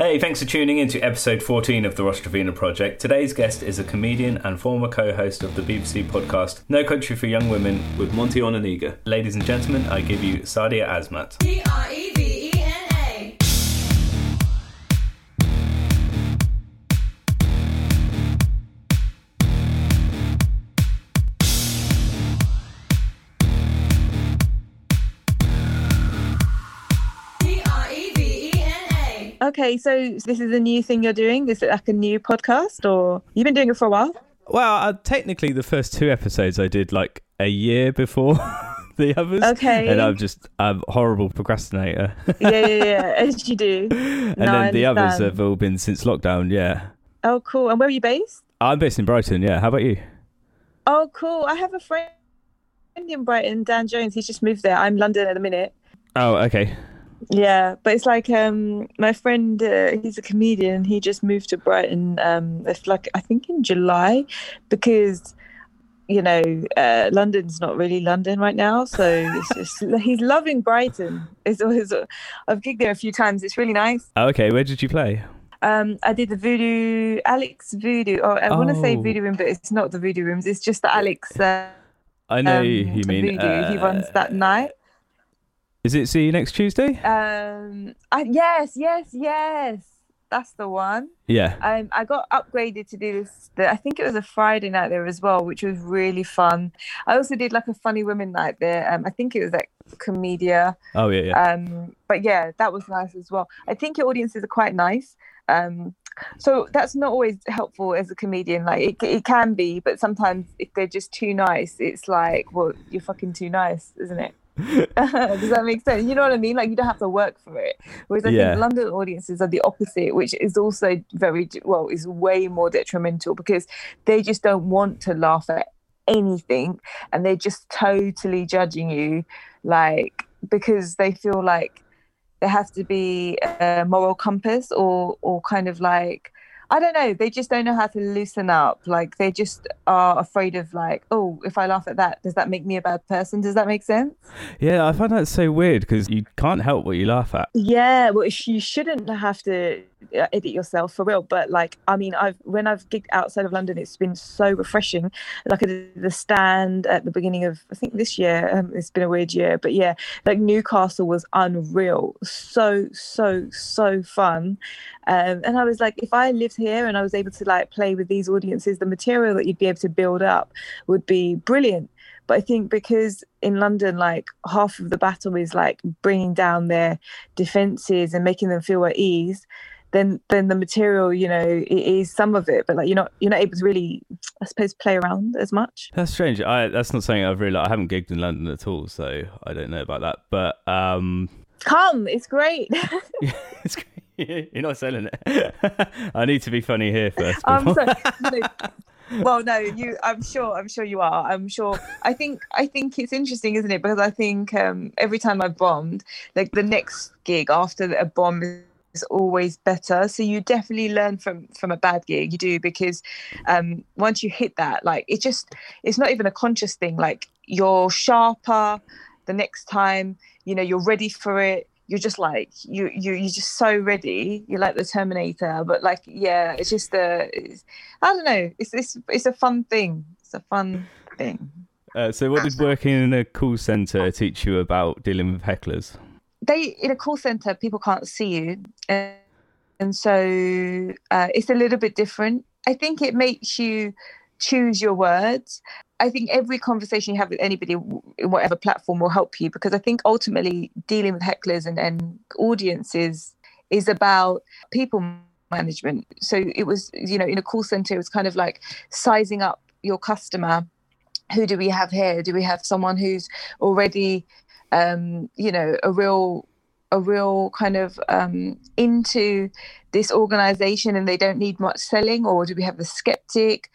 Hey, thanks for tuning in to episode 14 of the Ross Trevena Project. Today's guest is a comedian and former co host of the BBC podcast No Country for Young Women with Monty Onanuga. Ladies and gentlemen, I give you Sadia Azmat. T Okay, so this is a new thing you're doing. Is it like a new podcast, or you've been doing it for a while? Well, uh, technically, the first two episodes I did like a year before the others. Okay. And I'm just I'm a horrible procrastinator. yeah, yeah, yeah, as you do. and No, then the others have all been since lockdown, yeah. Oh, cool. And where are you based? I'm based in Brighton, yeah. How about you? Oh, cool. I have a friend in Brighton, Dan Jones. He's just moved there. I'm London at the minute. Oh, okay. Yeah, but it's like um my friend. Uh, he's a comedian. He just moved to Brighton. Um, it's like I think in July, because you know uh, London's not really London right now. So it's just he's loving Brighton. It's always I've gigged there a few times. It's really nice. Oh, okay, where did you play? Um, I did the Voodoo Alex Voodoo. Or I want to say Oh. Voodoo Room, but it's not the Voodoo Rooms. It's just the Alex. Uh, I know um, you mean. Voodoo. he runs uh, that night. Is it see you next Tuesday? Um, I, yes, yes, yes. That's the one. Yeah. Um, I got upgraded to do this. The, I think it was a Friday night there as well, which was really fun. I also did like a funny women night there. Um, I think it was like Komedia. Oh yeah, yeah. Um, but yeah, that was nice as well. I think your audiences are quite nice. Um, so that's not always helpful as a comedian. Like it, it can be, but sometimes if they're just too nice, it's like, well, you're fucking too nice, isn't it? Does that make sense? You know what I mean? Like you don't have to work for it. Whereas I Yeah. think London audiences are the opposite, which is also very well is way more detrimental because they just don't want to laugh at anything and they're just totally judging you, like because they feel like there has to be a moral compass or or kind of like I don't know. They just don't know how to loosen up. Like they just are afraid of like, oh, if I laugh at that, does that make me a bad person? Does that make sense? Yeah, I find that so weird because you can't help what you laugh at. Yeah, well, sh- you shouldn't have to edit yourself for real. But like, I mean, I've when I've gigged outside of London, it's been so refreshing. Like did the stand at the beginning of I think this year. Um, it's been a weird year, but yeah, like Newcastle was unreal. So so so fun. Um, and I was like, if I lived here and I was able to like play with these audiences, the material that you'd be able to build up would be brilliant. But I think because in London, like half of the battle is like bringing down their defenses and making them feel at ease, then then the material, you know, it is some of it, but like you're not you're not able to really, I suppose, play around as much. That's strange. I that's not something I've really. I haven't gigged in London at all, so I don't know about that. But um, Come, it's great. it's great. You're not selling it. I need to be funny here first. No, well, no, you. I'm sure. I'm sure you are. I'm sure. I think. I think it's interesting, isn't it? Because I think um, every time I've bombed, like the next gig after a bomb is always better. So you definitely learn from from a bad gig. You do because um, once you hit that, like it just. It's not even a conscious thing. Like you're sharper the next time. You know, you're ready for it you're just like you you you're just so ready you're like the terminator but like yeah it's just a it's, i don't know it's it's it's a fun thing it's a fun thing Uh, so, what did working in a call center teach you about dealing with hecklers? They in a call center people can't see you. And, and so uh, it's a little bit different. I think it makes you choose your words. I think every conversation you have with anybody in whatever platform will help you because i think ultimately dealing with hecklers and, and audiences is about people management. So it was you know in a call center it was kind of like sizing up your customer. Who do we have here? Do we have someone who's already um, you know a real a real kind of um, into this organization and they don't need much selling or do we have a skeptic?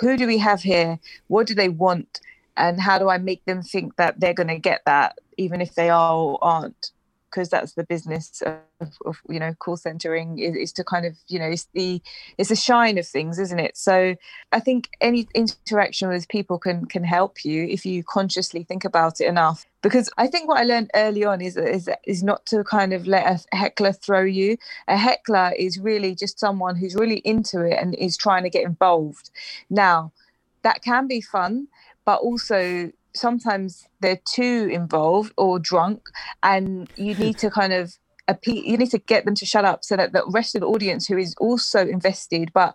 Who do we have here? What do they want? And how do i make them think that they're going to get that even if they are or aren't because that's the business of, of you know call centering is, is to kind of you know it's the it's a shine of things isn't it? So i think any interaction with people can can help you if you consciously think about it enough. Because i think what i learned early on is is is not to kind of let a heckler throw you. A heckler is really just someone who's really into it and is trying to get involved. Now that can be fun but also sometimes they're too involved or drunk and you need to kind of appe- you need to get them to shut up so that the rest of the audience who is also invested but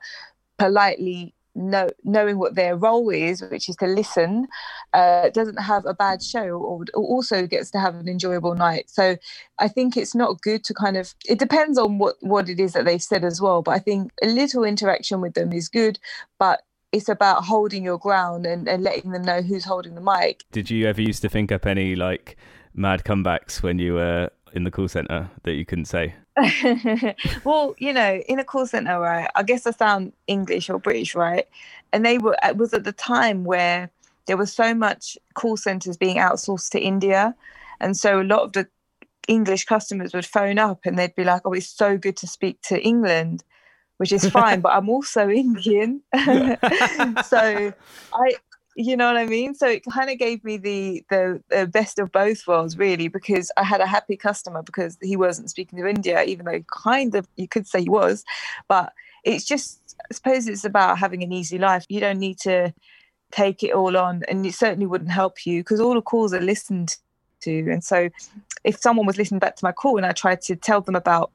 politely know, knowing what their role is which is to listen uh, doesn't have a bad show or, or also gets to have an enjoyable night. So i think it's not good to kind of it depends on what what it is that they've said as well but i think a little interaction with them is good but it's about holding your ground and, and letting them know who's holding the mic. Did you ever used to think up any like mad comebacks when you were in the call center that you couldn't say? well, you know, in a call center, right? I guess I sound English or British, right? And they were it was at the time where there was so much call centers being outsourced to India, and so a lot of the English customers would phone up and they'd be like, "Oh, it's so good to speak to England." Which is fine. but I'm also Indian, so I, you know what I mean. So it kind of gave me the, the the best of both worlds, really, because I had a happy customer because he wasn't speaking to India, even though kind of you could say he was, but it's just I suppose it's about having an easy life. You don't need to take it all on, and it certainly wouldn't help you because all the calls are listened to, and so if someone was listening back to my call and I tried to tell them about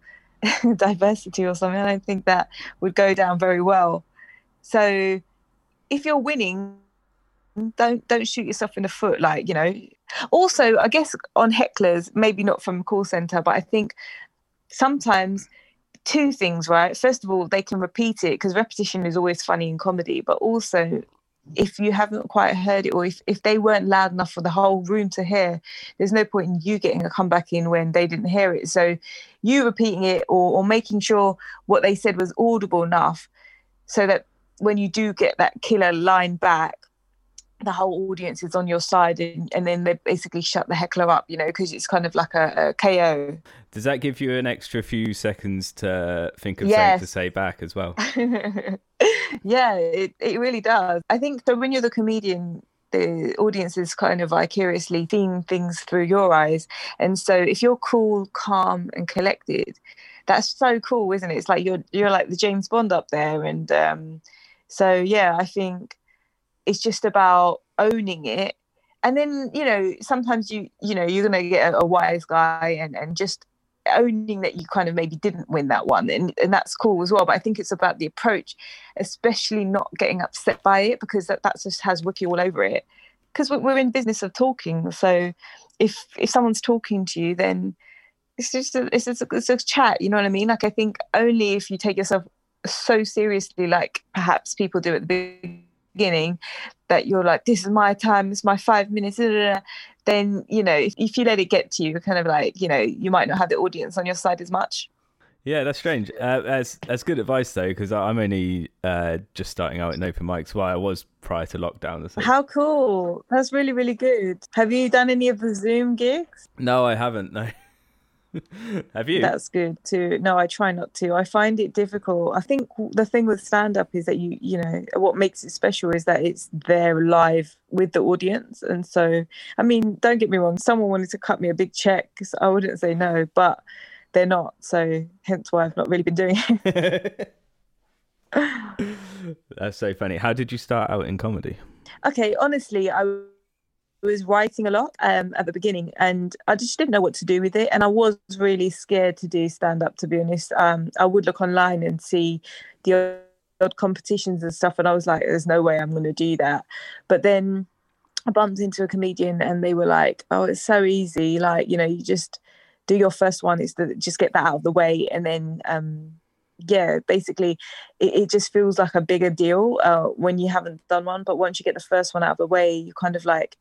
diversity or something. I don't think that would go down very well. So if you're winning, don't don't shoot yourself in the foot. Like you know. Also, I guess on hecklers, maybe not from call center, but I think sometimes two things, right? First of all, they can repeat it because repetition is always funny in comedy, but also if you haven't quite heard it or if, if they weren't loud enough for the whole room to hear there's no point in you getting a comeback in when they didn't hear it. So you repeating it or, or making sure what they said was audible enough so that when you do get that killer line back the whole audience is on your side and, and then they basically shut the heckler up you know because it's kind of like a, a, ko does that give you an extra few seconds to think of yes. something to say back as well? Yeah it, it really does. I think so when you're the comedian the audience is kind of vicariously seeing things through your eyes. And so if you're cool calm and collected that's so cool isn't it? It's like you're you're like the james bond up there and um so yeah i think it's just about owning it. And then you know sometimes you you know you're to get a, a, wise guy and and just owning that you kind of maybe didn't win that one and, and that's cool as well. But i think it's about the approach especially not getting upset by it because that, that just has wiki all over it. Because we're in business of talking so if if someone's talking to you then it's just a, it's, just a, it's a chat you know what i mean? Like i think only if you take yourself so seriously like perhaps people do at the beginning that you're like this is my time it's my five minutes then you know if, if you let it get to you kind of like you know you might not have the audience on your side as much yeah, that's strange. Uh, that's that's good advice though, because I'm only uh, just starting out in open mics. Well, I was prior to lockdown. So. How cool! That's really really good. Have you done any of the Zoom gigs? No, I haven't. No. Have you? That's good too. No, I try not to. I find it difficult. I think the thing with stand up is that you, you know, what makes it special is that it's there live with the audience. And so, I mean, don't get me wrong, someone wanted to cut me a big check, so I wouldn't say no, but they're not. So, hence why I've not really been doing it. That's so funny. How did you start out in comedy? Okay, honestly, I was writing a lot um, at the beginning and I just didn't know what to do with it. And I was really scared to do stand up, to be honest. Um, I would look online and see the odd competitions and stuff. And I was like, there's no way I'm going to do that. But then I bumped into a comedian and they were like, oh, it's so easy. Like, you know, you just do your first one, it's to just get that out of the way. And then, um, yeah, basically, it, it, just feels like a bigger deal uh, when you haven't done one. But once you get the first one out of the way, you kind of like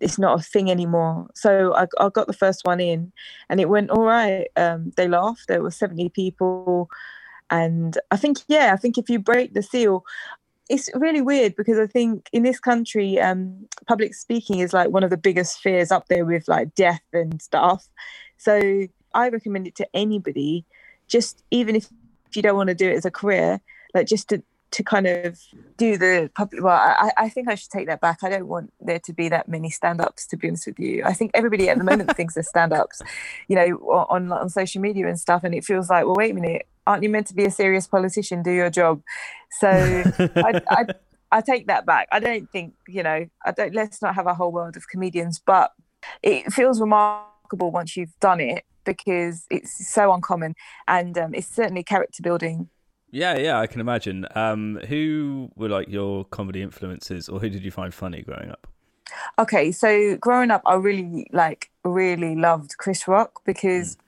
it's not a thing anymore. So I, I got the first one in and it went all right. Um, they laughed. There were 70 people. And I think, yeah, I think if you break the seal, it's really weird because I think in this country, um, public speaking is like one of the biggest fears up there with like death and stuff. So I recommend it to anybody, just even if, if you don't want to do it as a career, like just to to kind of do the public. Well, I, I think I should take that back. I don't want there to be that many stand-ups. To be honest with you, I think everybody at the moment thinks they're stand-ups, you know, on on social media and stuff, and it feels like, well, wait a minute, aren't you meant to be a serious politician? Do your job. So I, I I take that back. I don't think you know. I don't. Let's not have a whole world of comedians, but it feels remarkable once you've done it because it's so uncommon and um, it's certainly character building yeah, yeah, I can imagine. Um, who were like your comedy influences, or who did you find funny growing up? Okay, so growing up, I really like really loved Chris Rock because. Mm.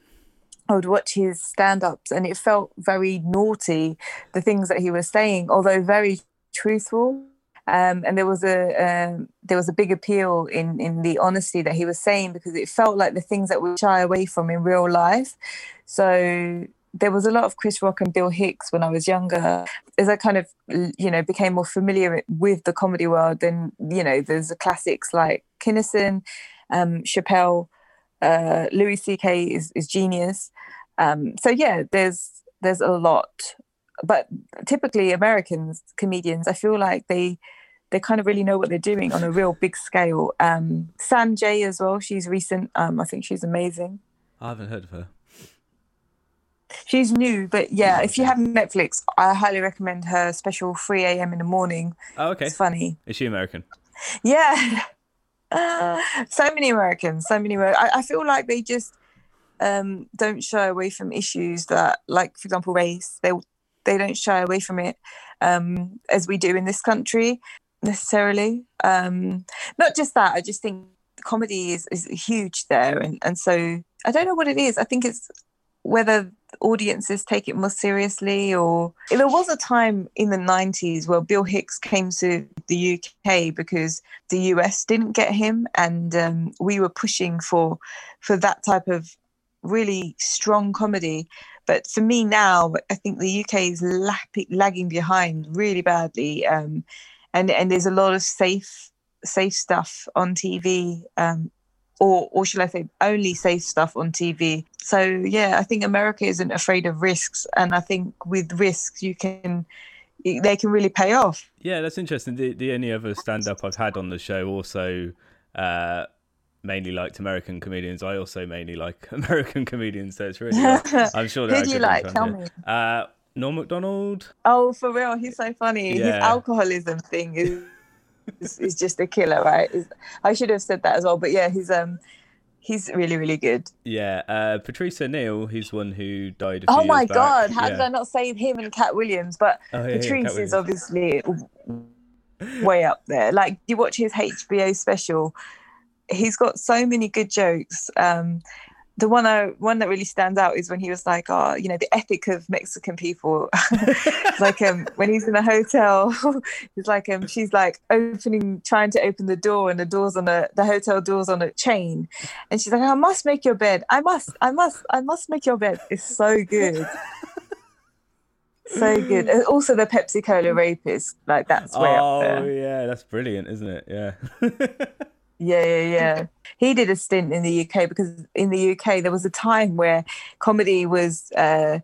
I would watch his stand-ups, and it felt very naughty. The things that he was saying, although very truthful, um, and there was a um, there was a big appeal in in the honesty that he was saying because it felt like the things that we shy away from in real life. So there was a lot of Chris Rock and Bill Hicks when I was younger. As I kind of, you know, became more familiar with the comedy world, then, you know, there's the classics like Kinison, um, Chappelle, uh, Louis C.K. is, is genius. Um, so yeah, there's there's a lot, but typically Americans comedians, I feel like they they kind of really know what they're doing on a real big scale. Um, Sam Jay as well, she's recent. Um, I think she's amazing. I haven't heard of her. She's new, but yeah, if you have Netflix, I highly recommend her special 3 a.m. in the morning. Oh, okay. It's funny. Is she American? Yeah. Uh, so many Americans, so many. I, I feel like they just um, don't shy away from issues that, like, for example, race. They they don't shy away from it um, as we do in this country necessarily. Um, not just that. I just think comedy is, is huge there, and and so I don't know what it is. I think it's whether audiences take it more seriously? Or there was a time in the 90s where bill hicks came to the uk because the us didn't get him and um, we were pushing for for that type of really strong comedy. But for me now i think the uk is lapping, lagging behind really badly um, and and there's a lot of safe safe stuff on tv um, or or should I say only safe stuff on TV. So yeah, I think America isn't afraid of risks, and I think with risks you can they can really pay off. Yeah, that's interesting. The, the only other stand up I've had on the show also uh, mainly liked American comedians. I also mainly like American comedians, so it's really. I'm sure. Who do you like? Tell me. Uh, Norm Macdonald. Oh, for real, he's so funny. Yeah. His alcoholism thing is is, is just a killer, right? Is, I should have said that as well, but yeah, he's um he's really really good. Yeah, uh, Patrice O'Neal, he's one who died. oh my back. god, how yeah. did I not say him and Katt Williams? But oh, yeah, Patrice yeah, is obviously way up there. Like you watch his HBO special, he's got so many good jokes. Um, the one I, one that really stands out is when he was like, "Oh, you know, the ethic of Mexican people." like um, when he's in a hotel, he's like, um, she's like opening, trying to open the door, and the door's on a the hotel door's on a chain, and she's like, "I must make your bed. I must, I must, I must make your bed." It's so good. so good. And also the Pepsi Cola rapist, like that's way oh, up there. Oh yeah, that's brilliant, isn't it? Yeah. Yeah, yeah, yeah. he did a stint in the UK because in the UK there was a time where comedy was, uh,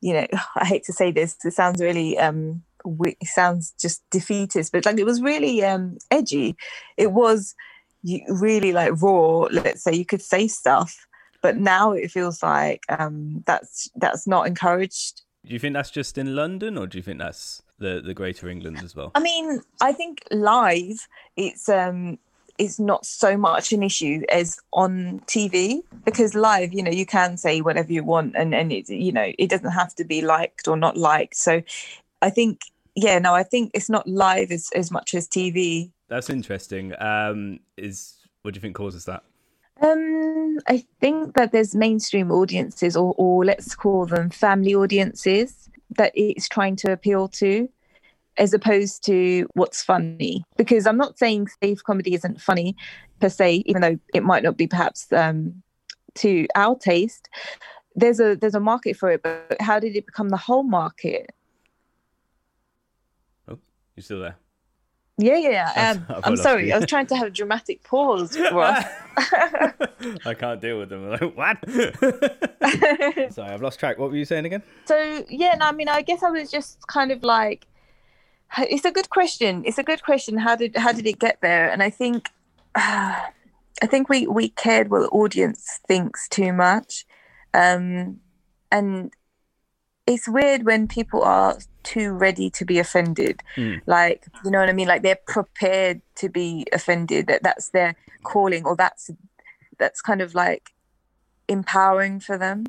you know, I hate to say this, it sounds really, um, it sounds just defeatist, but like it was really um, edgy. It was really like raw. Let's say you could say stuff, but now it feels like um, that's that's not encouraged. Do you think that's just in London, or do you think that's the the Greater England as well? I mean, I think live it's um is not so much an issue as on TV because live, you know, you can say whatever you want and, and it, you know, it doesn't have to be liked or not liked. So I think, yeah, no, I think it's not live as, as much as TV. That's interesting. Um, is what do you think causes that? Um, I think that there's mainstream audiences or, or let's call them family audiences that it's trying to appeal to as opposed to what's funny. Because I'm not saying safe comedy isn't funny per se, even though it might not be perhaps um, to our taste. There's a there's a market for it, but how did it become the whole market? Oh, you still there? Yeah, yeah, yeah. I am. I've I'm sorry. you. I was trying to have a dramatic pause. I can't deal with them. I'm Like, what? Sorry, I've lost track. What were you saying again? so yeah, no, I mean, I guess I was just kind of like, it's a good question. It's a good question. How did how did it get there? And I think, I think we we cared what the audience thinks too much, um, and it's weird when people are too ready to be offended. Mm. Like you know what I mean? Like they're prepared to be offended. That that's their calling, or that's that's kind of like empowering for them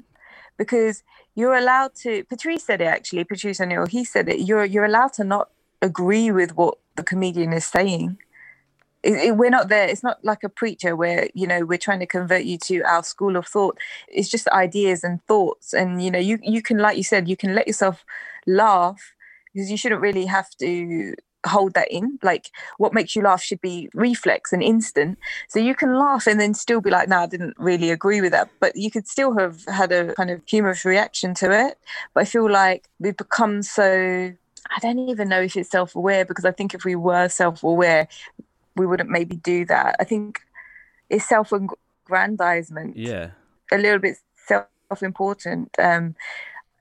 because you're allowed to patrice said it actually patrice o'neal he said it you're you're allowed to not agree with what the comedian is saying. It, it- we're not there. It's not like a preacher where you know we're trying to convert you to our school of thought. It's just ideas and thoughts. And you know you you can like you said you can let yourself laugh because you shouldn't really have to hold that in. Like what makes you laugh should be reflex and instant. So you can laugh and then still be like, no, I didn't really agree with that. But you could still have had a kind of humorous reaction to it. But I feel like we've become so, I don't even know if it's self aware because I think if we were self aware, we wouldn't maybe do that. I think it's self aggrandizement, Yeah. a little bit self important. Um,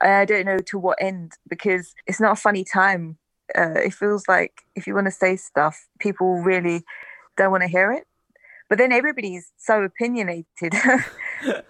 I don't know to what end because it's not a funny time. Uh, it feels like if you want to say stuff, people really don't want to hear it. But then everybody's so opinionated. so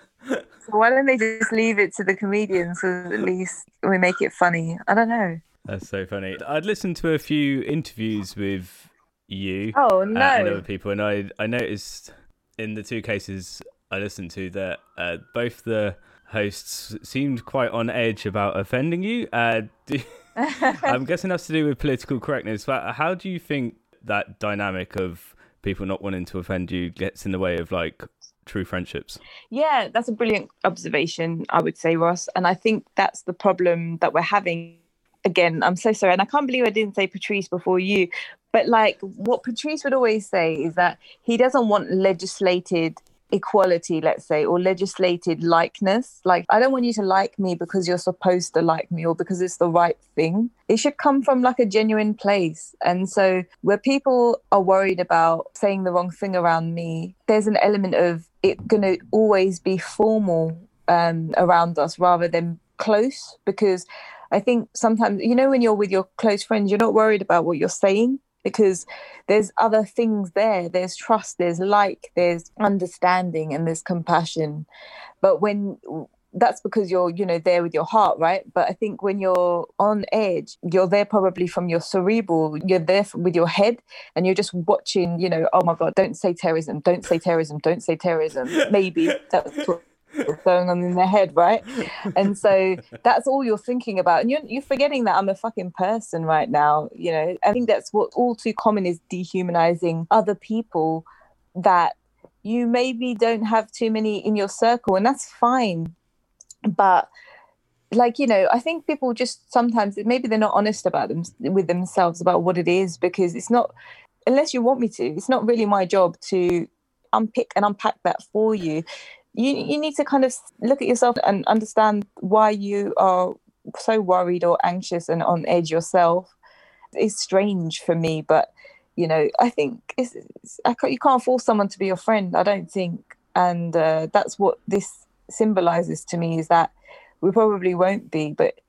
why don't they just leave it to the comedians so at least we make it funny? I don't know. That's so funny. I'd listened to a few interviews with you Oh uh, and no. other people, and I I noticed in the two cases I listened to that uh, both the hosts seemed quite on edge about offending you. Uh, do, I'm guessing that's to do with political correctness. But how do you think that dynamic of people not wanting to offend you gets in the way of like true friendships? Yeah, that's a brilliant observation, I would say, Ross. And I think that's the problem that we're having. Again, I'm so sorry. And I can't believe I didn't say Patrice before you. But like what Patrice would always say is that he doesn't want legislated equality, let's say, or legislated likeness. Like, I don't want you to like me because you're supposed to like me or because it's the right thing. It should come from like a genuine place. And so, where people are worried about saying the wrong thing around me, there's an element of it going to always be formal um, around us rather than close because I think sometimes, you know, when you're with your close friends, you're not worried about what you're saying because there's other things there. There's trust, there's like, there's understanding, and there's compassion. But when that's because you're, you know, there with your heart, right? But I think when you're on edge, you're there probably from your cerebral, you're there with your head, and you're just watching, you know, oh my God, don't say terrorism, don't say terrorism, don't say terrorism. Maybe that's going on in their head, right? And so that's all you're thinking about. And you're, you're forgetting that I'm a fucking person right now. You know, I think that's what all too common is dehumanizing other people that you maybe don't have too many in your circle, and that's fine. But like you know i think people just sometimes maybe they're not honest about them with themselves about what it is because it's not unless you want me to it's not really my job to unpick and unpack that for you you you need to kind of look at yourself and understand why you are so worried or anxious and on edge yourself. It's strange for me but you know i think it's, it's I can't, you can't force someone to be your friend i don't think. And uh, that's what this symbolizes to me is that we probably won't be but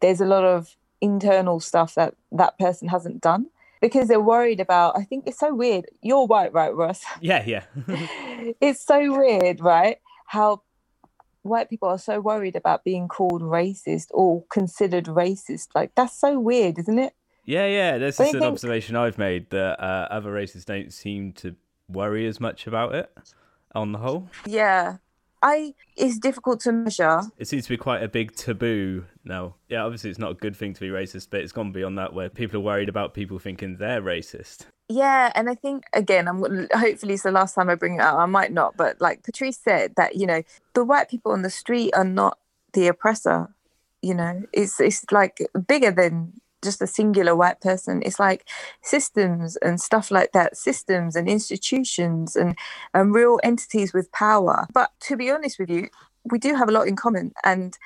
there's a lot of internal stuff that that person hasn't done because they're worried about i think it's so weird. You're white right ross Yeah, yeah. it's so weird, right? How white people are so worried about being called racist or considered racist. Like that's so weird, isn't it? Yeah, yeah. Don't just an think- observation I've made that uh, other races don't seem to worry as much about it on the whole. Yeah. I it's difficult to measure. It seems to be quite a big taboo now. Yeah, obviously it's not a good thing to be racist, but it's gone beyond that where people are worried about people thinking they're racist. Yeah, and I think again, I'm hopefully it's the last time I bring it up. I might not, but like Patrice said, that you know the white people on the street are not the oppressor. You know, it's it's like bigger than just a singular white person. It's like systems and stuff like that, systems and institutions and and real entities with power. But to be honest with you, we do have a lot in common, and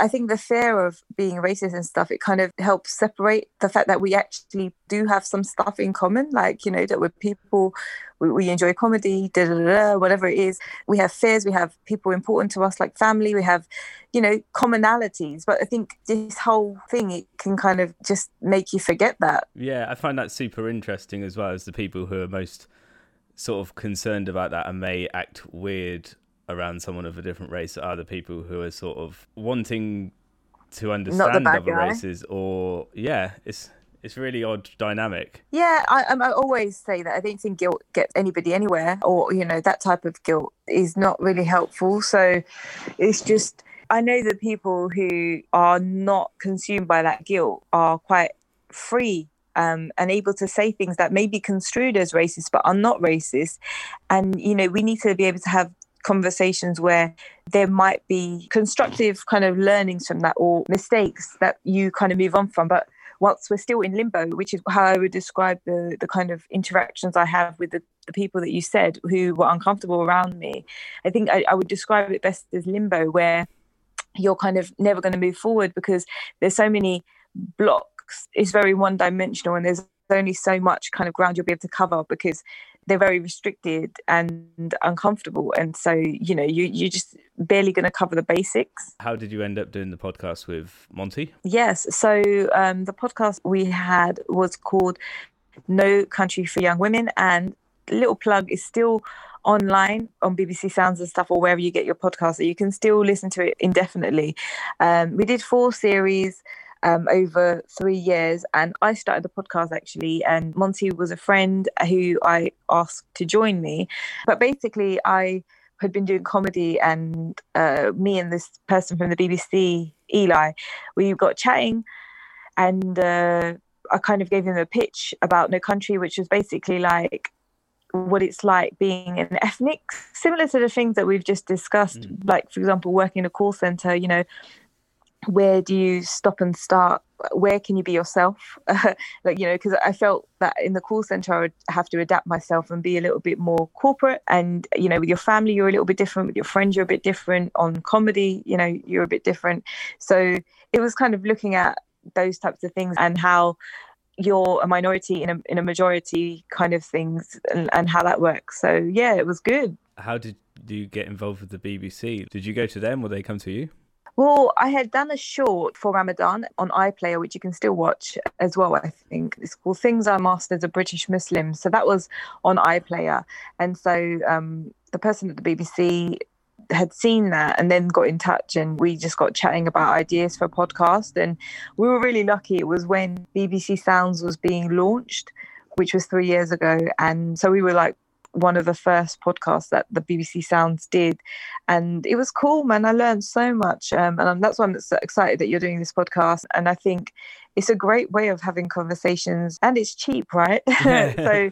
I think the fear of being racist and stuff, it kind of helps separate the fact that we actually do have some stuff in common, like, you know, that we're people, we, we enjoy comedy, da, da, da, whatever it is. We have fears, we have people important to us, like family, we have, you know, commonalities. But I think this whole thing, it can kind of just make you forget that. Yeah, I find that super interesting as well as the people who are most sort of concerned about that and may act weird around someone of a different race are the people who are sort of wanting to understand other guy. races or yeah it's it's really odd dynamic Yeah, I, I always say that I don't think guilt gets anybody anywhere, or you know that type of guilt is not really helpful. So it's just I know that people who are not consumed by that guilt are quite free um, and able to say things that may be construed as racist but are not racist. And you know we need to be able to have conversations where there might be constructive kind of learnings from that or mistakes that you kind of move on from. But whilst we're still in limbo which is how i would describe the the kind of interactions i have with the, the people that you said who were uncomfortable around me i think I, I would describe it best as limbo where you're kind of never going to move forward because there's so many blocks. It's very one dimensional and there's only so much kind of ground you'll be able to cover because they're very restricted and uncomfortable. And so you know you you're just barely going to cover the basics. How did you end up doing the podcast with monty? Yes. So um the podcast we had was called no country for young women. And little plug is still online on bbc sounds and stuff or wherever you get your podcast so you can still listen to it indefinitely. Um we did four series um, over three years. And I started the podcast actually, and Monty was a friend who I asked to join me. But basically, I had been doing comedy, and uh, me and this person from the BBC, Eli, we got chatting, and uh, I kind of gave him a pitch about No Country, which was basically like what it's like being an ethnic, similar to the things that we've just discussed. Mm. Like, for example, working in a call center, you know, where do you stop and start? Where can you be yourself? Like you know because i felt that in the call center i would have to adapt myself and be a little bit more corporate. And you know with your family you're a little bit different. With your friends you're a bit different. On comedy you know you're a bit different. So it was kind of looking at those types of things and how you're a minority in a in a majority kind of things and, and how that works. So yeah it was good. How did you get involved with the bbc did you go to them or they come to you Well, I had done a short for Ramadan on iPlayer, which you can still watch as well, I think. It's called Things I Masked as a British Muslim. So that was on iPlayer. And so um, the person at the BBC had seen that and then got in touch and we just got chatting about ideas for a podcast and we were really lucky it was when BBC Sounds was being launched which was 3 years ago and so we were like one of the first podcasts that the BBC Sounds did. And it was cool man. I learned so much um, and that's why i'm so excited that you're doing this podcast. And i think it's a great way of having conversations and it's cheap right? So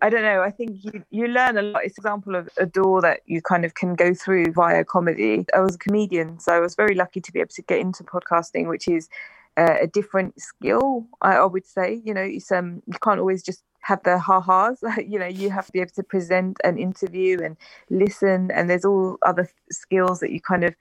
i don't know. I think you, you learn a lot. It's an example of a door that you kind of can go through via comedy. I was a comedian so i was very lucky to be able to get into podcasting which is uh, a different skill I, I would say you know it's um you can't always just have the ha-has you know you have to be able to present an interview and listen and there's all other skills that you kind of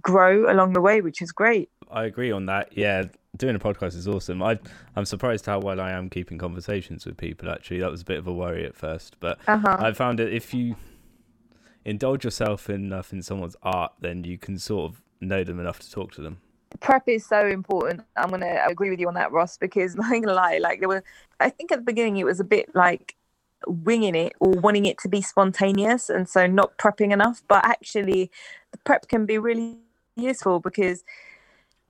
grow along the way which is great I agree on that. Yeah, doing a podcast is awesome. I I'm surprised how well I am keeping conversations with people. Actually, that was a bit of a worry at first, but uh-huh. I found that if you indulge yourself enough in someone's art, then you can sort of know them enough to talk to them. Prep is so important. I'm gonna agree with you on that ross because not gonna lie like there were i think at the beginning it was a bit like winging it or wanting it to be spontaneous and so not prepping enough but actually the prep can be really useful because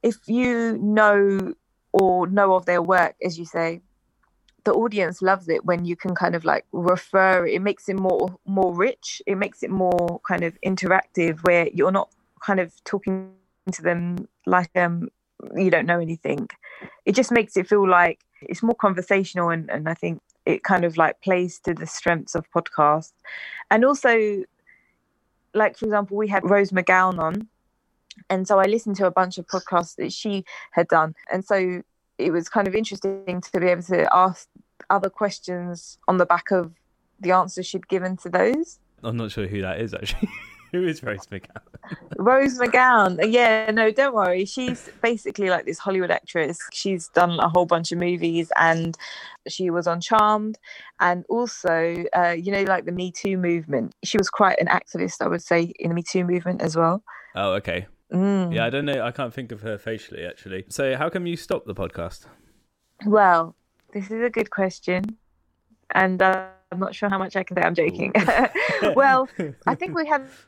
if you know or know of their work as you say the audience loves it when you can kind of like refer it makes it more more rich. It makes it more kind of interactive where you're not kind of talking to them like um you don't know anything. It just makes it feel like it's more conversational and, and i think it kind of like plays to the strengths of podcasts. And also like for example we had rose mcgowan on and so i listened to a bunch of podcasts that she had done. And so it was kind of interesting to be able to ask other questions on the back of the answers she'd given to those. I'm not sure who that is actually. Who is Rose McGowan? Rose McGowan. Yeah, no, don't worry. She's basically like this Hollywood actress. She's done a whole bunch of movies and she was on Charmed. And also, uh, you know, like the Me Too movement. She was quite an activist, I would say, in the Me Too movement as well. Oh, okay. Mm. Yeah, I don't know. I can't think of her facially, actually. So, how come you stopped the podcast? Well, this is a good question. And uh, I'm not sure how much I can say. I'm joking. well, I think we had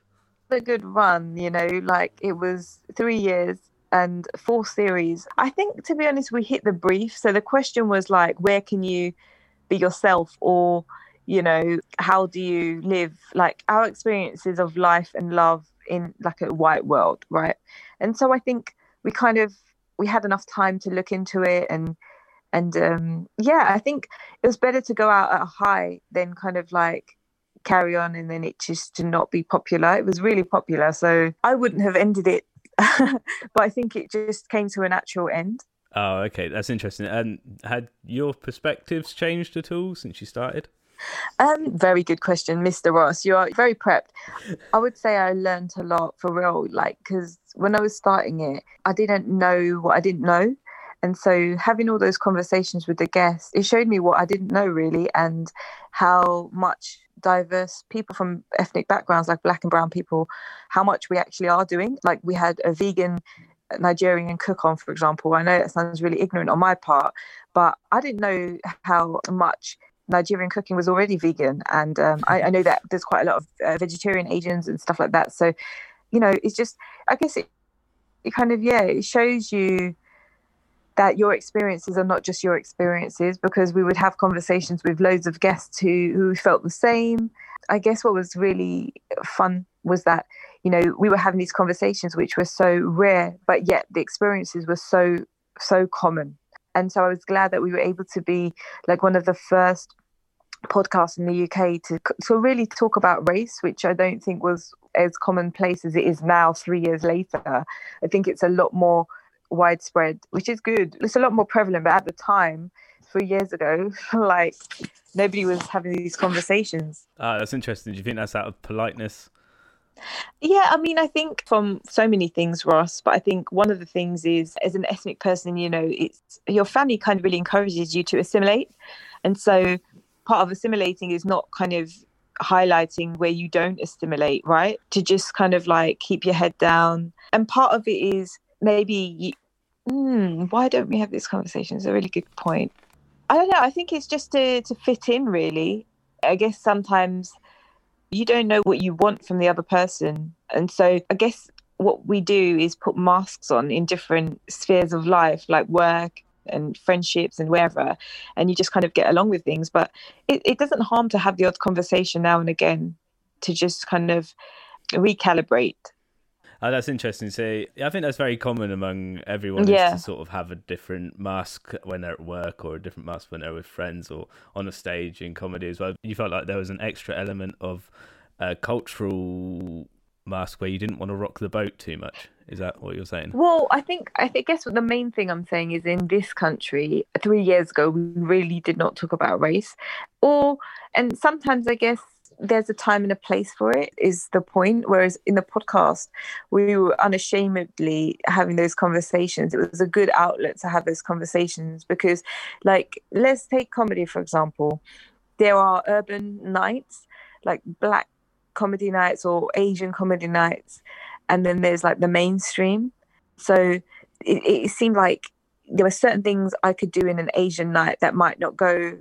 a good run, you know, like it was three years and four series. I think, to be honest, we hit the brief. So the question was like, where can you be yourself? Or, you know, how do you live? Like our experiences of life and love in like a white world, right? And so I think we kind of we had enough time to look into it and and um yeah i think it was better to go out at a high than kind of like carry on and then it just to not be popular it was really popular so i wouldn't have ended it but i think it just came to a natural end Oh, okay. That's interesting. And had your perspectives changed at all since you started? um very good question mr ross you are very prepped i would say i learned a lot for real like because when i was starting it i didn't know what i didn't know and so having all those conversations with the guests, it showed me what I didn't know really and how much diverse people from ethnic backgrounds like black and brown people, how much we actually are doing. Like we had a vegan Nigerian cook on, for example. I know that sounds really ignorant on my part, but I didn't know how much Nigerian cooking was already vegan. And um, I, I, know that there's quite a lot of uh, vegetarian Asians and stuff like that. So, you know, it's just, I guess it, it kind of, yeah, it shows you that your experiences are not just your experiences because we would have conversations with loads of guests who who felt the same. I guess what was really fun was that you know we were having these conversations which were so rare but yet the experiences were so so common. And so i was glad that we were able to be like one of the first podcasts in the uk to to really talk about race which i don't think was as commonplace as it is now 3 years later. I think it's a lot more widespread, which is good. It's a lot more prevalent, but at the time, three years ago, like nobody was having these conversations. Ah, that's interesting. Do you think that's out of politeness? Yeah, I mean, I think from so many things, Ross, but I think one of the things is as an ethnic person, you know, it's your family kind of really encourages you to assimilate. And so part of assimilating is not kind of highlighting where you don't assimilate, right? To just kind of like keep your head down. And part of it is maybe mm, why don't we have this conversation? It's a really good point. I don't know. I think it's just to to fit in, really. I guess sometimes you don't know what you want from the other person, and so I guess what we do is put masks on in different spheres of life, like work and friendships and wherever, and you just kind of get along with things. But it, it doesn't harm to have the odd conversation now and again to just kind of recalibrate Oh, that's interesting. So I think that's very common among everyone Yeah. is to sort of have a different mask when they're at work or a different mask when they're with friends or on a stage in comedy as well. You felt like there was an extra element of uh, cultural mask where you didn't want to rock the boat too much. Is that what you're saying? Well, I think I think guess what the main thing I'm saying is in this country, three years ago we really did not talk about race, or and sometimes I guess there's a time and a place for it is the point. Whereas in the podcast, we were unashamedly having those conversations. It was a good outlet to have those conversations because, like, let's take comedy for example. There are urban nights like black comedy nights or Asian comedy nights, and then there's like the mainstream. So it, it seemed like there were certain things I could do in an Asian night that might not go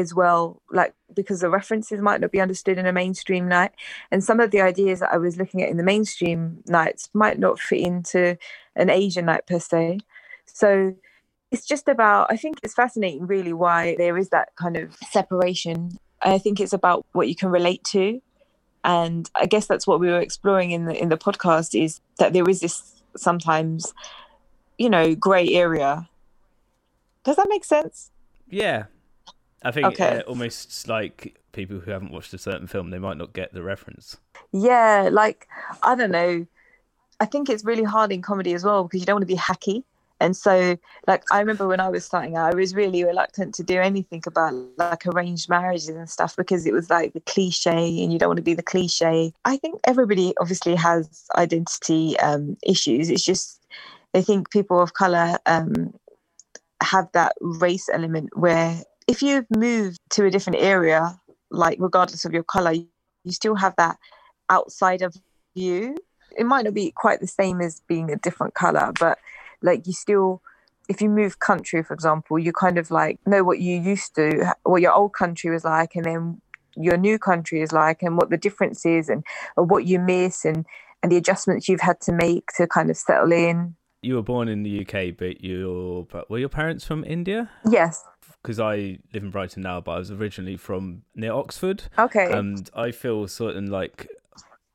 as well, like because the references might not be understood in a mainstream night. And some of the ideas that I was looking at in the mainstream nights might not fit into an Asian night per se. So it's just about, I think it's fascinating really why there is that kind of separation. I think it's about what you can relate to. And I guess that's what we were exploring in the in the podcast is that there is this sometimes, you know, grey area. Does that make sense? Yeah. I think Okay. uh, almost like people who haven't watched a certain film, they might not get the reference. Yeah, like I don't know. I think it's really hard in comedy as well because you don't want to be hacky And so, like, I remember when I was starting out, I was really reluctant to do anything about like arranged marriages and stuff because it was like the cliche and you don't want to be the cliche. I think everybody obviously has identity um, issues. It's just, I think people of color um, have that race element where if you've moved to a different area, like regardless of your color, you still have that outside of you. It might not be quite the same as being a different color, but like you still, if you move country, for example, you kind of like know what you used to, what your old country was like, and then your new country is like, and what the difference is, and or what you miss, and and the adjustments you've had to make to kind of settle in. You were born in the UK, but your but were your parents from India? Yes. Because I live in Brighton now, but I was originally from near Oxford, Okay. and I feel sort of like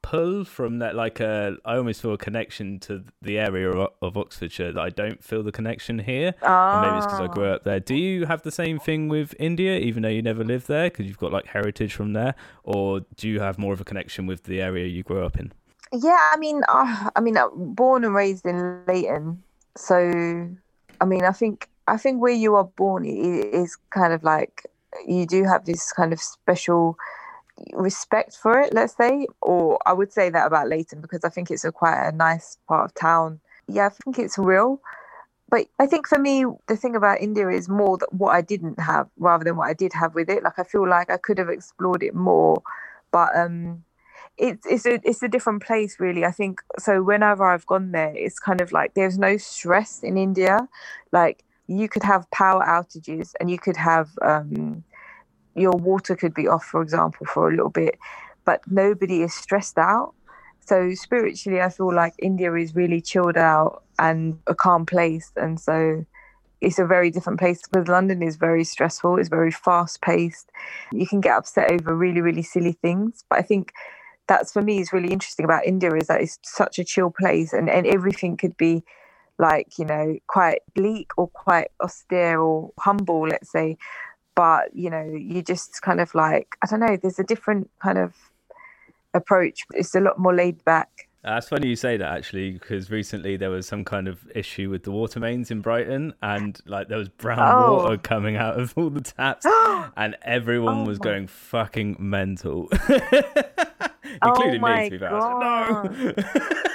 pull from that. Like a, I almost feel a connection to the area of, of Oxfordshire that I don't feel the connection here. And maybe it's because I grew up there. Do you have the same thing with India, even though you never lived there, because you've got like heritage from there, or do you have more of a connection with the area you grew up in? Yeah, I mean, uh, I mean, uh, born and raised in Leyton, so I mean, I think I think where you are born is kind of like you do have this kind of special respect for it, let's say, or I would say that about Leyton because I think it's a quite a nice part of town. Yeah, I think it's real. But I think for me, the thing about India is more that what I didn't have rather than what I did have with it. Like I feel like I could have explored it more, but um, it's it's a it's a different place really i think so whenever i've gone there it's kind of like there's no stress in india like you could have power outages and you could have um your water could be off for example for a little bit but nobody is stressed out. So spiritually i feel like india is really chilled out and a calm place and so it's a very different place because london is very stressful it's very fast paced you can get upset over really really silly things but i think that's for me is really interesting about India is that it's such a chill place and, and everything could be like, you know, quite bleak or quite austere or humble, let's say. But, you know, you just kind of like, I don't know, there's a different kind of approach. It's a lot more laid back. Uh, That's funny you say that actually, because recently there was some kind of issue with the water mains in Brighton, and like there was brown Oh. water coming out of all the taps, and everyone Oh was my- going fucking mental, Oh including me. my To be fair, I was like, no.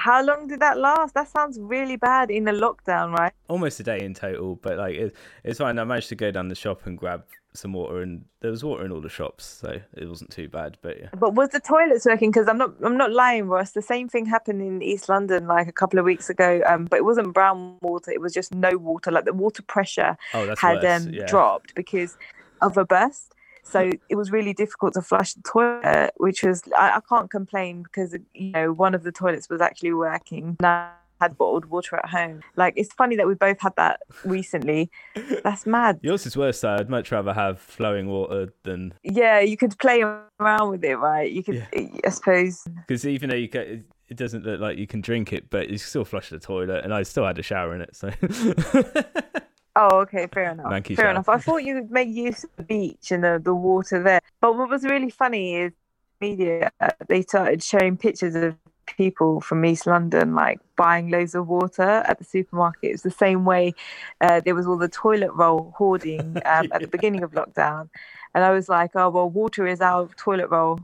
How long did that last? That sounds really bad in a lockdown, right? Almost a day in total, but like it, it's fine. I managed to go down the shop and grab some water, and there was water in all the shops, so it wasn't too bad. But yeah. But was the toilets working? Because I'm not, I'm not lying, Ross. The same thing happened in East London like a couple of weeks ago. Um, but it wasn't brown water; it was just no water. Like the water pressure Oh, had worse. um, yeah. dropped because of a burst. So it was really difficult to flush the toilet, which was I, I can't complain because you know one of the toilets was actually working. And I had bottled water at home. Like it's funny that we both had that recently. That's mad. Yours is worse though. I'd much rather have flowing water than Yeah, you could play around with it, right? You could, I suppose. because even though you get it doesn't look like you can drink it, but you still flush the toilet, and I still had a shower in it. So Oh, okay, fair enough. Thank you, fair enough. I thought you would make use of the beach and the, the water there. But what was really funny is media they started showing pictures of people from East London like buying loads of water at the supermarket. It's the same way uh, there was all the toilet roll hoarding um, at the beginning of lockdown. And I was like, oh, well, water is our toilet roll.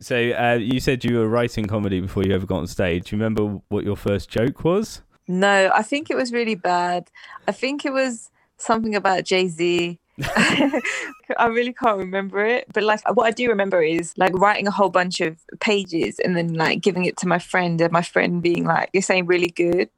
So uh, you said you were writing comedy before you ever got on stage. Do you remember what your first joke was? No, I think it was really bad. I think it was something about Jay Z. I really can't remember it, but like what I do remember is like writing a whole bunch of pages and then like giving it to my friend, and my friend being like, "You're saying really good,"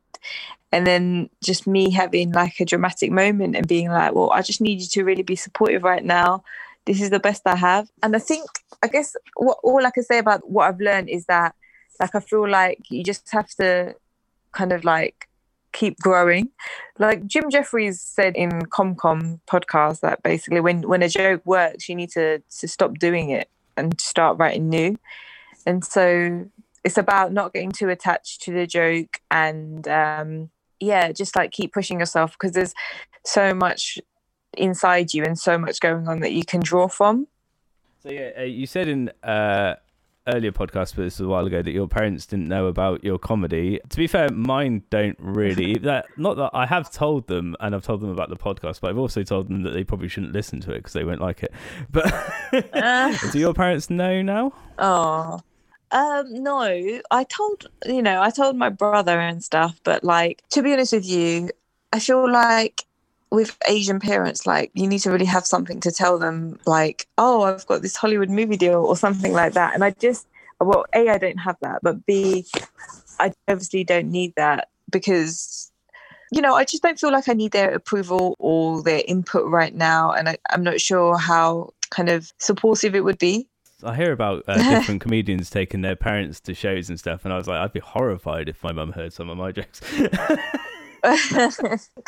and then just me having like a dramatic moment and being like, "Well, I just need you to really be supportive right now. This is the best I have." And I think, I guess, what all I can say about what I've learned is that, like, I feel like you just have to kind of like keep growing. Like Jim Jefferies said in ComCom podcast that basically when when a joke works, you need to to stop doing it and start writing new. And so it's about not getting too attached to the joke and um yeah, just like keep pushing yourself because there's so much inside you and so much going on that you can draw from. So yeah, uh, you said in uh, earlier podcast, but this was a while ago, that your parents didn't know about your comedy. To be fair, mine don't really. That not that I have told them, and I've told them about the podcast, but I've also told them that they probably shouldn't listen to it because they won't like it. But do your parents know now? Oh. Um, no, I told you know, I told my brother and stuff, but like to be honest with you, I feel like with Asian parents, like you need to really have something to tell them, like, oh, I've got this Hollywood movie deal or something like that. And I just well, A, I don't have that, but B, I obviously don't need that because you know, I just don't feel like I need their approval or their input right now. And I, I'm not sure how kind of supportive it would be. I hear about uh, different comedians taking their parents to shows and stuff, and I was like, I'd be horrified if my mum heard some of my jokes.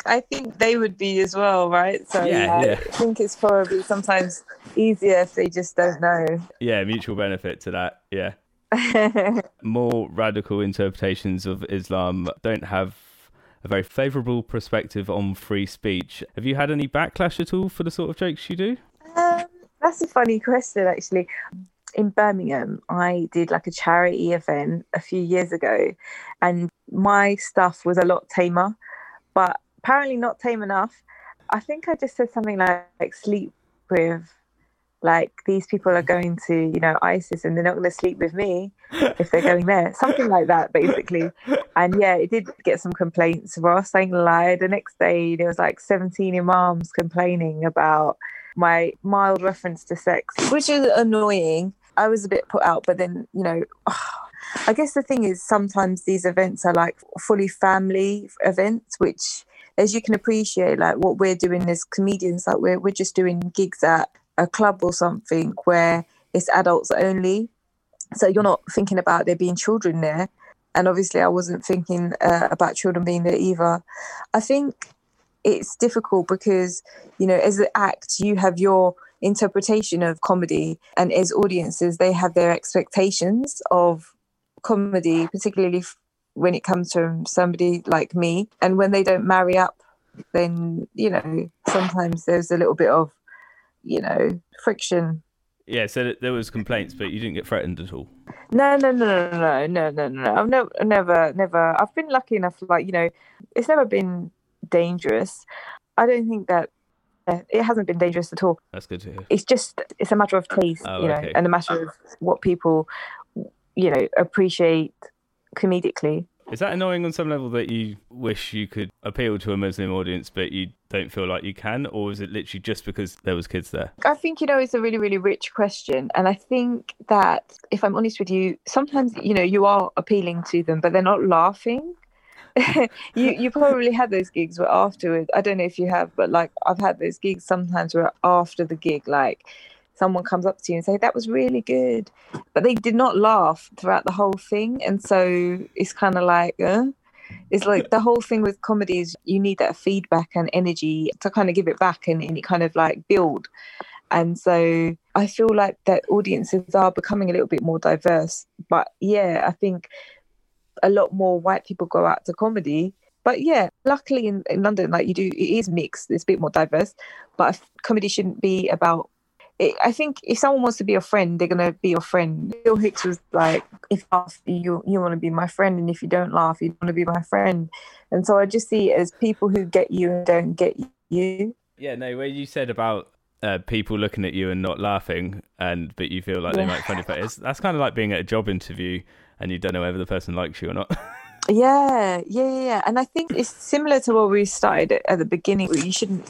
I think they would be as well, right? So Yeah, yeah. I think it's probably sometimes easier if they just don't know. yeah, mutual benefit to that. Yeah. More radical interpretations of Islam don't have a very favourable perspective on free speech. Have you had any backlash at all for the sort of jokes you do? Um, that's a funny question, actually. In Birmingham, I did like a charity event a few years ago, and my stuff was a lot tamer, but apparently not tame enough. I think I just said something like, like sleep with, like these people are going to, you know, ISIS and they're not going to sleep with me if they're going there. Something like that, basically. And yeah, it did get some complaints. Ross ain't lie. The next day, there was like 17 imams complaining about my mild reference to sex, which is annoying. I was a bit put out, but then, you know, I guess the thing is sometimes these events are like fully family events, which, as you can appreciate, like what we're doing as comedians, like we're, we're just doing gigs at a club or something where it's adults only. So you're not thinking about there being children there. And obviously, I wasn't thinking uh, about children being there either. I think it's difficult because you know as an act you have your interpretation of comedy and as audiences they have their expectations of comedy, particularly when it comes from somebody like me. And when they don't marry up, then, you know, sometimes there's a little bit of, you know, friction. Yeah, so there was complaints, but you didn't get threatened at all. No, no, no, no, no, no, no, no. I've no, never, never. I've been lucky enough, like you know, it's never been dangerous. I don't think that it hasn't been dangerous at all. That's good to hear. It's just it's a matter of taste, oh, you know, okay. and a matter of what people you know, appreciate comedically. Is that annoying on some level that you wish you could appeal to a Muslim audience, but you don't feel like you can, or is it literally just because there was kids there? I think you know it's a really really rich question, and I think that if I'm honest with you, sometimes you know you are appealing to them, but they're not laughing. you you probably had those gigs where afterwards. I don't know if you have, but like I've had those gigs sometimes where after the gig, like someone comes up to you and say that was really good, but they did not laugh throughout the whole thing, and so it's kind of like. Uh, it's like the whole thing with comedy is you need that feedback and energy to kind of give it back and, kind of like build. And so i feel like that audiences are becoming a little bit more diverse. But yeah i think a lot more white people go out to comedy. But yeah luckily in, in london like you do it is mixed. It's a bit more diverse. But comedy shouldn't be about it, I think if someone wants to be your friend, they're gonna be your friend. Bill Hicks was like, "If you you you want to be my friend, and if you don't laugh, you want to be my friend." And so I just see it as people who get you and don't get you. Yeah, no, where you said about uh, people looking at you and not laughing, and but you feel like they Yeah. might find it funny. It's, that's kind of like being at a job interview and you don't know whether the person likes you or not. Yeah, yeah, yeah. And I think it's similar to what we started at, at the beginning. You shouldn't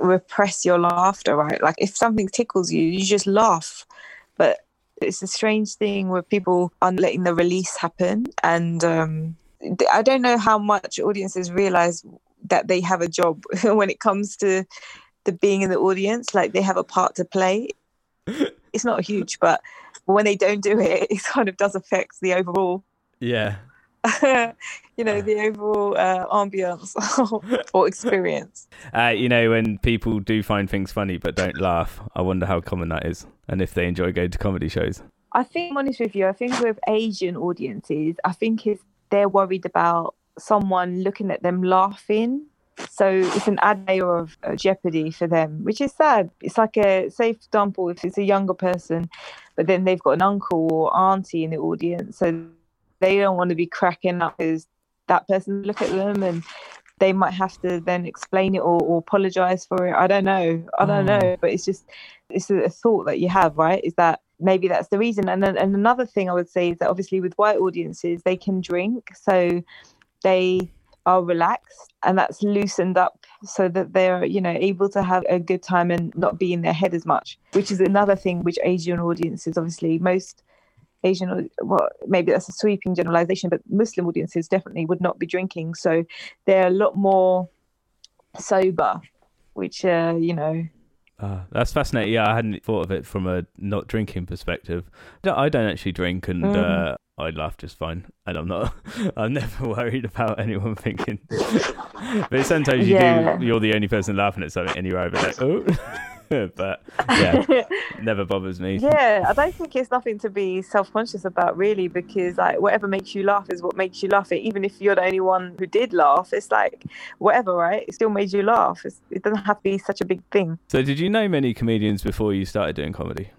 repress your laughter, right? Like if something tickles you, you just laugh. But it's a strange thing where people aren't letting the release happen. And um, I don't know how much audiences realize that they have a job when it comes to the being in the audience. Like they have a part to play. It's not huge, but when they don't do it, it kind of does affect the overall yeah. you know the overall uh, ambience or experience Uh, you know, when people do find things funny but don't laugh, I wonder how common that is and if they enjoy going to comedy shows. i think I'm honest with you i think with asian audiences i think if they're worried about someone looking at them laughing So it's an added layer of uh, jeopardy for them, which is sad. It's like a, say, for example, if it's a younger person, but then they've got an uncle or auntie in the audience, so they don't want to be cracking up as that person look at them and they might have to then explain it or, or apologize for it. I don't know. I don't Mm. know. But it's just, it's a, a thought that you have, right? Is that maybe that's the reason. And then and another thing I would say is that obviously with white audiences, they can drink. So they are relaxed and that's loosened up so that they're you know able to have a good time and not be in their head as much which is another thing which asian audiences obviously most asian well maybe that's a sweeping generalization but muslim audiences definitely would not be drinking so they're a lot more sober which uh you know Ah, that's fascinating. Yeah, I hadn't thought of it from a not drinking perspective. I don't actually drink, and Mm. uh, I laugh just fine, and I'm not. I'm never worried about anyone thinking. but sometimes you Yeah. do. You're the only person laughing at something, and you're over like, oh. but yeah, never bothers me. yeah i don't think it's nothing to be self-conscious about really because like whatever makes you laugh is what makes you laugh. Even if you're the only one who did laugh it's like whatever right? It still made you laugh. It's, it doesn't have to be such a big thing. So, did you know many comedians before you started doing comedy?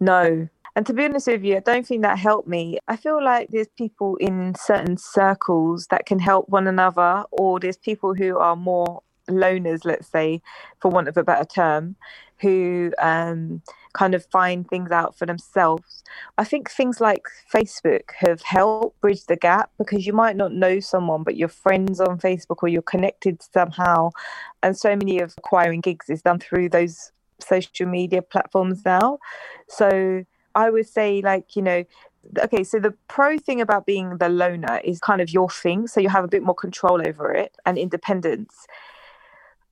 no. And to be honest with you i don't think that helped me. I feel like there's people in certain circles that can help one another or there's people who are more loners let's say for want of a better term who um, kind of find things out for themselves I think things like Facebook have helped bridge the gap because you might not know someone, but you're friends on Facebook or you're connected somehow. And so many of acquiring gigs is done through those social media platforms now. So I would say, like, you know, okay, so the pro thing about being the loner is kind of your thing. So you have a bit more control over it and independence.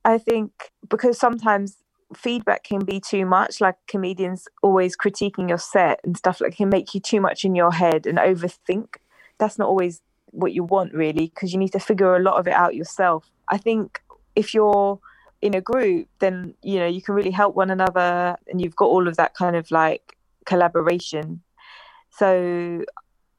I think because sometimes feedback can be too much like comedians always critiquing your set and stuff like can make you too much in your head and overthink. That's not always what you want really because you need to figure a lot of it out yourself. I think if you're in a group then you know you can really help one another and you've got all of that kind of like collaboration. So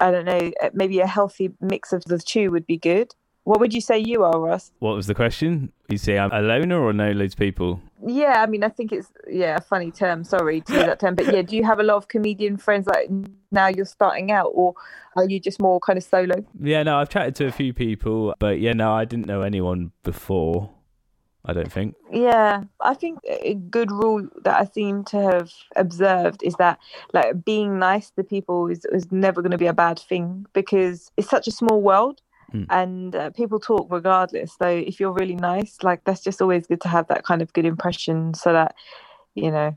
i don't know maybe a healthy mix of the two would be good what would you say you are ross What was the question? You say I'm a loner or know loads of people? Yeah, I mean, I think it's yeah a funny term. Sorry to use that term, but yeah, do you have a lot of comedian friends like now you're starting out, or are you just more kind of solo? Yeah, no, I've chatted to a few people, but yeah, no, I didn't know anyone before. I don't think. Yeah, I think a good rule that I seem to have observed is that like being nice to people is is never going to be a bad thing because it's such a small world. Mm. And uh, people talk regardless. So if you're really nice, like that's just always good to have that kind of good impression, so that you know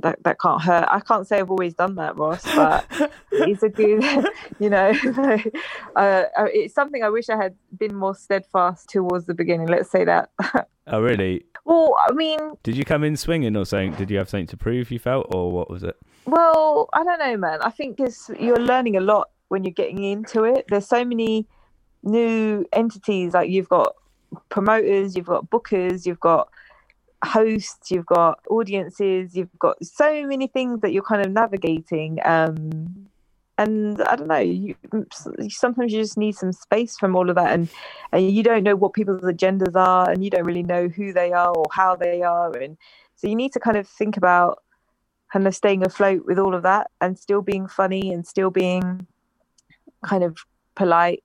that that can't hurt. I can't say I've always done that, Ross, but it's a good, you know, uh, it's something I wish I had been more steadfast towards the beginning. Let's say that. Oh, really? well, I mean, Did you come in swinging or something? Did you have something to prove you felt, or what was it? well, I don't know, man. I think it's, you're learning a lot when you're getting into it. There's so many new entities. Like you've got promoters, you've got bookers, you've got hosts, you've got audiences, you've got so many things that you're kind of navigating. Um, and I don't know, you, sometimes you just need some space from all of that, and and you don't know what people's agendas are, and you don't really know who they are or how they are, and so you need to kind of think about kind of staying afloat with all of that, and still being funny, and still being kind of polite,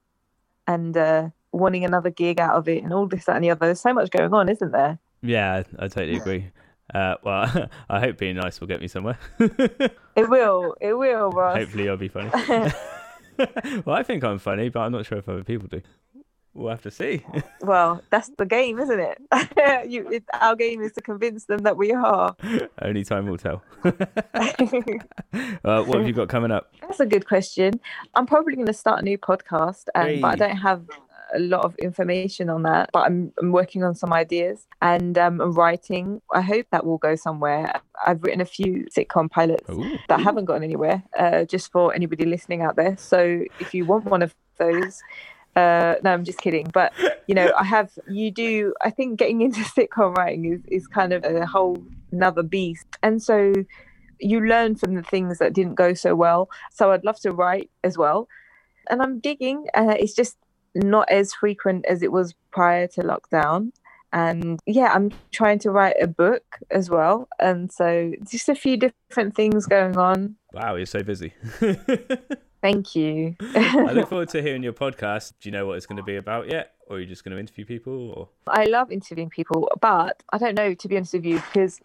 and uh, wanting another gig out of it, and all this that and the other. There's so much going on, isn't there? Yeah, I, I totally agree. Uh, well, I hope being nice will get me somewhere. It will, it will, Ross. Hopefully, I'll be funny. well, I think I'm funny, but I'm not sure if other people do. We'll have to see. Well, that's the game, isn't it? you, it our game is to convince them that we are. Only time will tell. uh, what have you got coming up? That's a good question. I'm probably going to start a new podcast, um, but I don't have a lot of information on that. But I'm, I'm working on some ideas and um, I'm writing. I hope that will go somewhere. I've written a few sitcom pilots Ooh. that haven't gone anywhere, uh, just for anybody listening out there. So if you want one of those, uh, no, I'm just kidding. But you know, I have. You do. I think getting into sitcom writing is is kind of a whole another beast, and so you learn from the things that didn't go so well. So I'd love to write as well, and I'm digging. Uh, it's just not as frequent as it was prior to lockdown. And yeah, I'm trying to write a book as well. And so just a few different things going on. Wow, you're so busy. Thank you. I look forward to hearing your podcast. Do you know what it's going to be about yet? Or are you just going to interview people? Or I love interviewing people, but I don't know, to be honest with you, because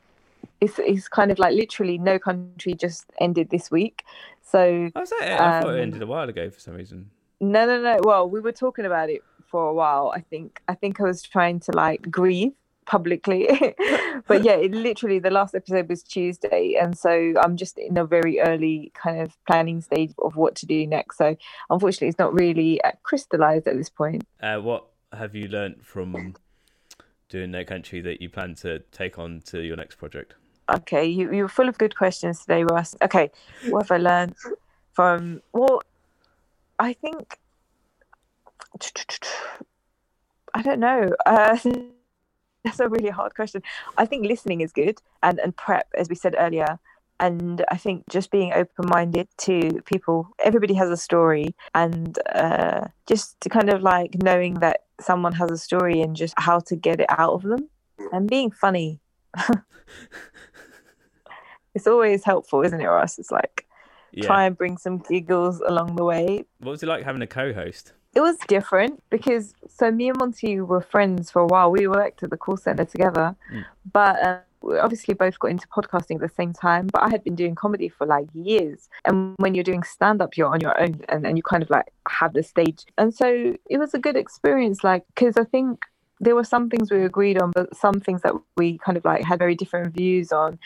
it's, it's kind of like literally No Country just ended this week. So oh, is that it? I thought it Um, ended a while ago for some reason. No, no, no. Well, we were talking about it for a while. I think. I think I was trying to like grieve publicly, but yeah, it literally the last episode was Tuesday, and so I'm just in a very early kind of planning stage of what to do next. So unfortunately, it's not really uh, crystallized at this point. Uh, what have you learnt from doing No Country that you plan to take on to your next project? Okay, you you're full of good questions today, Ross. Okay, what have I learned from? Well, I think I don't know. Uh, that's a really hard question. I think listening is good and and prep, as we said earlier. And I think just being open minded to people, everybody has a story, and uh, just to kind of like knowing that someone has a story and just how to get it out of them and being funny. it's always helpful, isn't it, Ross? It's like Yeah. try and bring some giggles along the way. What was it like having a co-host? It was different because so me and Monty were friends for a while. We worked at the call center together, Mm. but uh, we obviously both got into podcasting at the same time. But I had been doing comedy for like years, and when you're doing stand up, you're on your own, and, and you kind of like have the stage. And so it was a good experience, like because I think there were some things we agreed on, but some things that we kind of like had very different views on.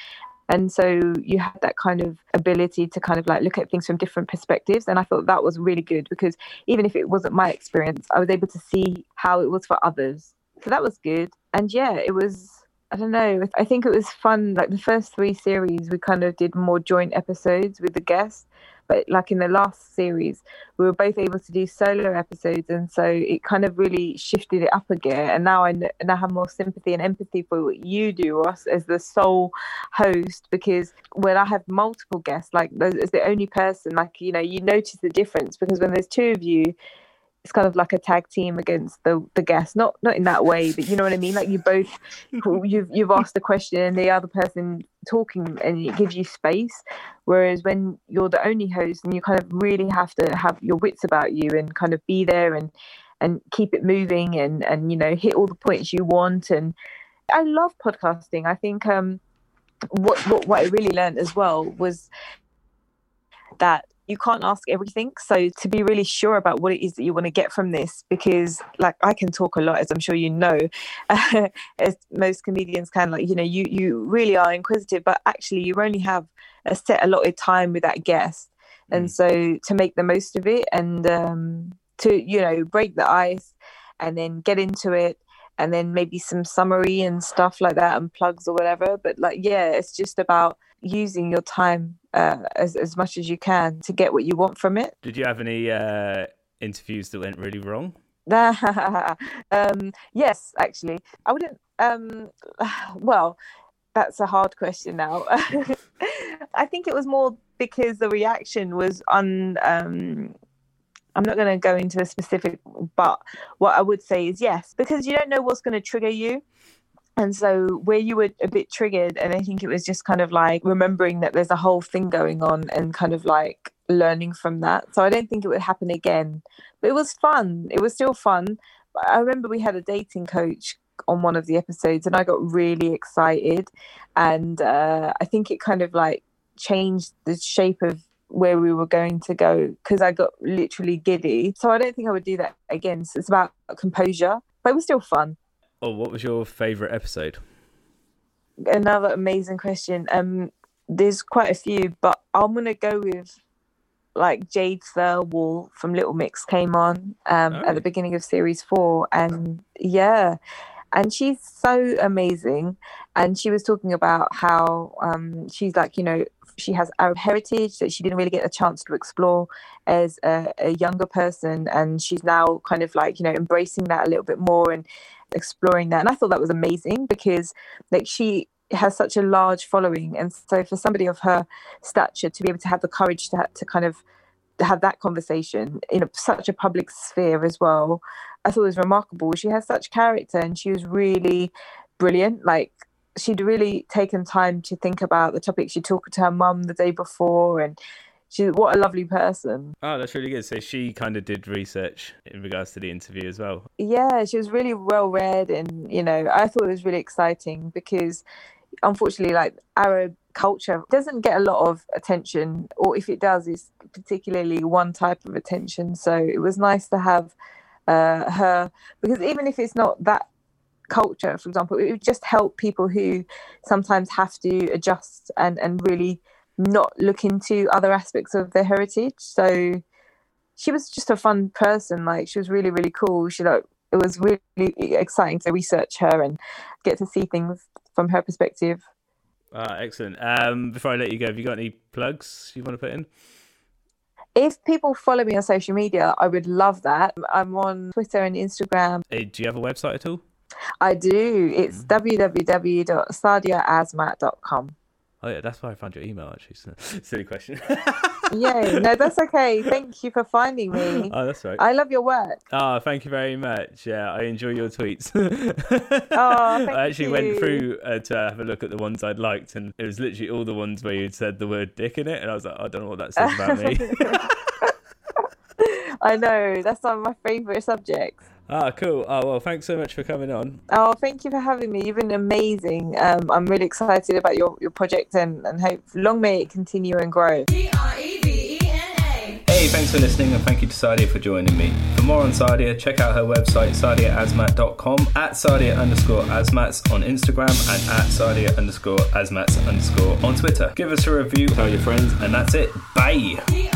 And so you had that kind of ability to kind of like look at things from different perspectives. And I thought that was really good because even if it wasn't my experience, I was able to see how it was for others. So that was good. And yeah, it was, I don't know, I think it was fun. Like the first three series, we kind of did more joint episodes with the guests. But like in the last series, we were both able to do solo episodes. And so it kind of really shifted it up a gear. And now I, kn- now have more sympathy and empathy for what you do, Ross, as the sole host because when I have multiple guests, like as the only person, like you know, you notice the difference because when there's two of you, it's kind of like a tag team against the the guest. Not not in that way, but you know what I mean. Like you both, you've you've asked the question and the other person talking, and it gives you space. Whereas when you're the only host, and you kind of really have to have your wits about you and kind of be there and and keep it moving and and you know hit all the points you want and I love podcasting. I think um, what, what what I really learned as well was that you can't ask everything. So to be really sure about what it is that you want to get from this, because like I can talk a lot, as I'm sure you know, as most comedians can. Like you know, you you really are inquisitive, but actually you only have a set allotted time with that guest, and Mm. so to make the most of it and um, to you know break the ice and then get into it and then maybe some summary and stuff like that and plugs or whatever but like yeah it's just about using your time uh, as, as much as you can to get what you want from it Did you have any uh, interviews that went really wrong? um, yes actually i wouldn't um, well that's a hard question now i think it was more because the reaction was on. um, I'm not going to go into a specific, but what I would say is yes, because you don't know what's going to trigger you. And so, where you were a bit triggered, and I think it was just kind of like remembering that there's a whole thing going on and kind of like learning from that. So, I don't think it would happen again, but it was fun. It was still fun. I remember we had a dating coach on one of the episodes, and I got really excited. And uh, I think it kind of like changed the shape of where we were going to go because I got literally giddy. So I don't think I would do that again. So it's about composure, but it was still fun. Or what was your favourite episode? Another amazing question. Um, there's quite a few, but I'm gonna go with like Jade Thirlwall from Little Mix came on um, Oh. at the beginning of series four, and yeah, and she's so amazing. And she was talking about how um, she's like, you know, she has Arab heritage that she didn't really get a chance to explore as a, a younger person, and she's now kind of like, you know, embracing that a little bit more and exploring that. And I thought that was amazing because, like, she has such a large following, and so for somebody of her stature to be able to have the courage to to kind of have that conversation in a, such a public sphere as well. I thought it was remarkable. She has such character and she was really brilliant. Like she'd really taken time to think about the topic. She talked to her mum the day before and she what a lovely person. Oh, that's really good. So she kind of did research in regards to the interview as well. Yeah, she was really well read and you know, I thought it was really exciting because unfortunately like Arab culture doesn't get a lot of attention or if it does it's particularly one type of attention. So it was nice to have uh, her because even if it's not that culture for example it would just help people who sometimes have to adjust and and really not look into other aspects of their heritage. So she was just a fun person like she was really really cool. She like it was really exciting to research her and get to see things from her perspective. Ah, excellent. Um, before I let you go, have you got any plugs you want to put in? if people follow me on social media i would love that. I'm on twitter and instagram. Uh, do you have a website at all? i do. It's www.sadiaazmat.com Oh yeah, that's why I found your email. Actually, silly question. yeah, No, that's okay. Thank you for finding me. oh, that's right. I love your work. Oh, thank you very much. Yeah, I enjoy your tweets. Oh, thank I actually you. went through uh, to have a look at the ones I'd liked, and it was literally all the ones where you'd said the word dick in it, and I was like, I don't know what that says about me. I know. That's one of my favourite subjects. Ah, cool. Oh, well, thanks so much for coming on. Oh, thank you for having me. You've been amazing. Um, I'm really excited about your, your project and, and hope long may it continue and grow. D R E V E N A. Hey, thanks for listening, and thank you to Sadia for joining me. For more on Sadia, check out her website, sadiaazmat.com, at sadia underscore azmats on Instagram, and at sadia underscore azmats underscore on Twitter. Give us a review, tell your friends, and that's it. Bye! D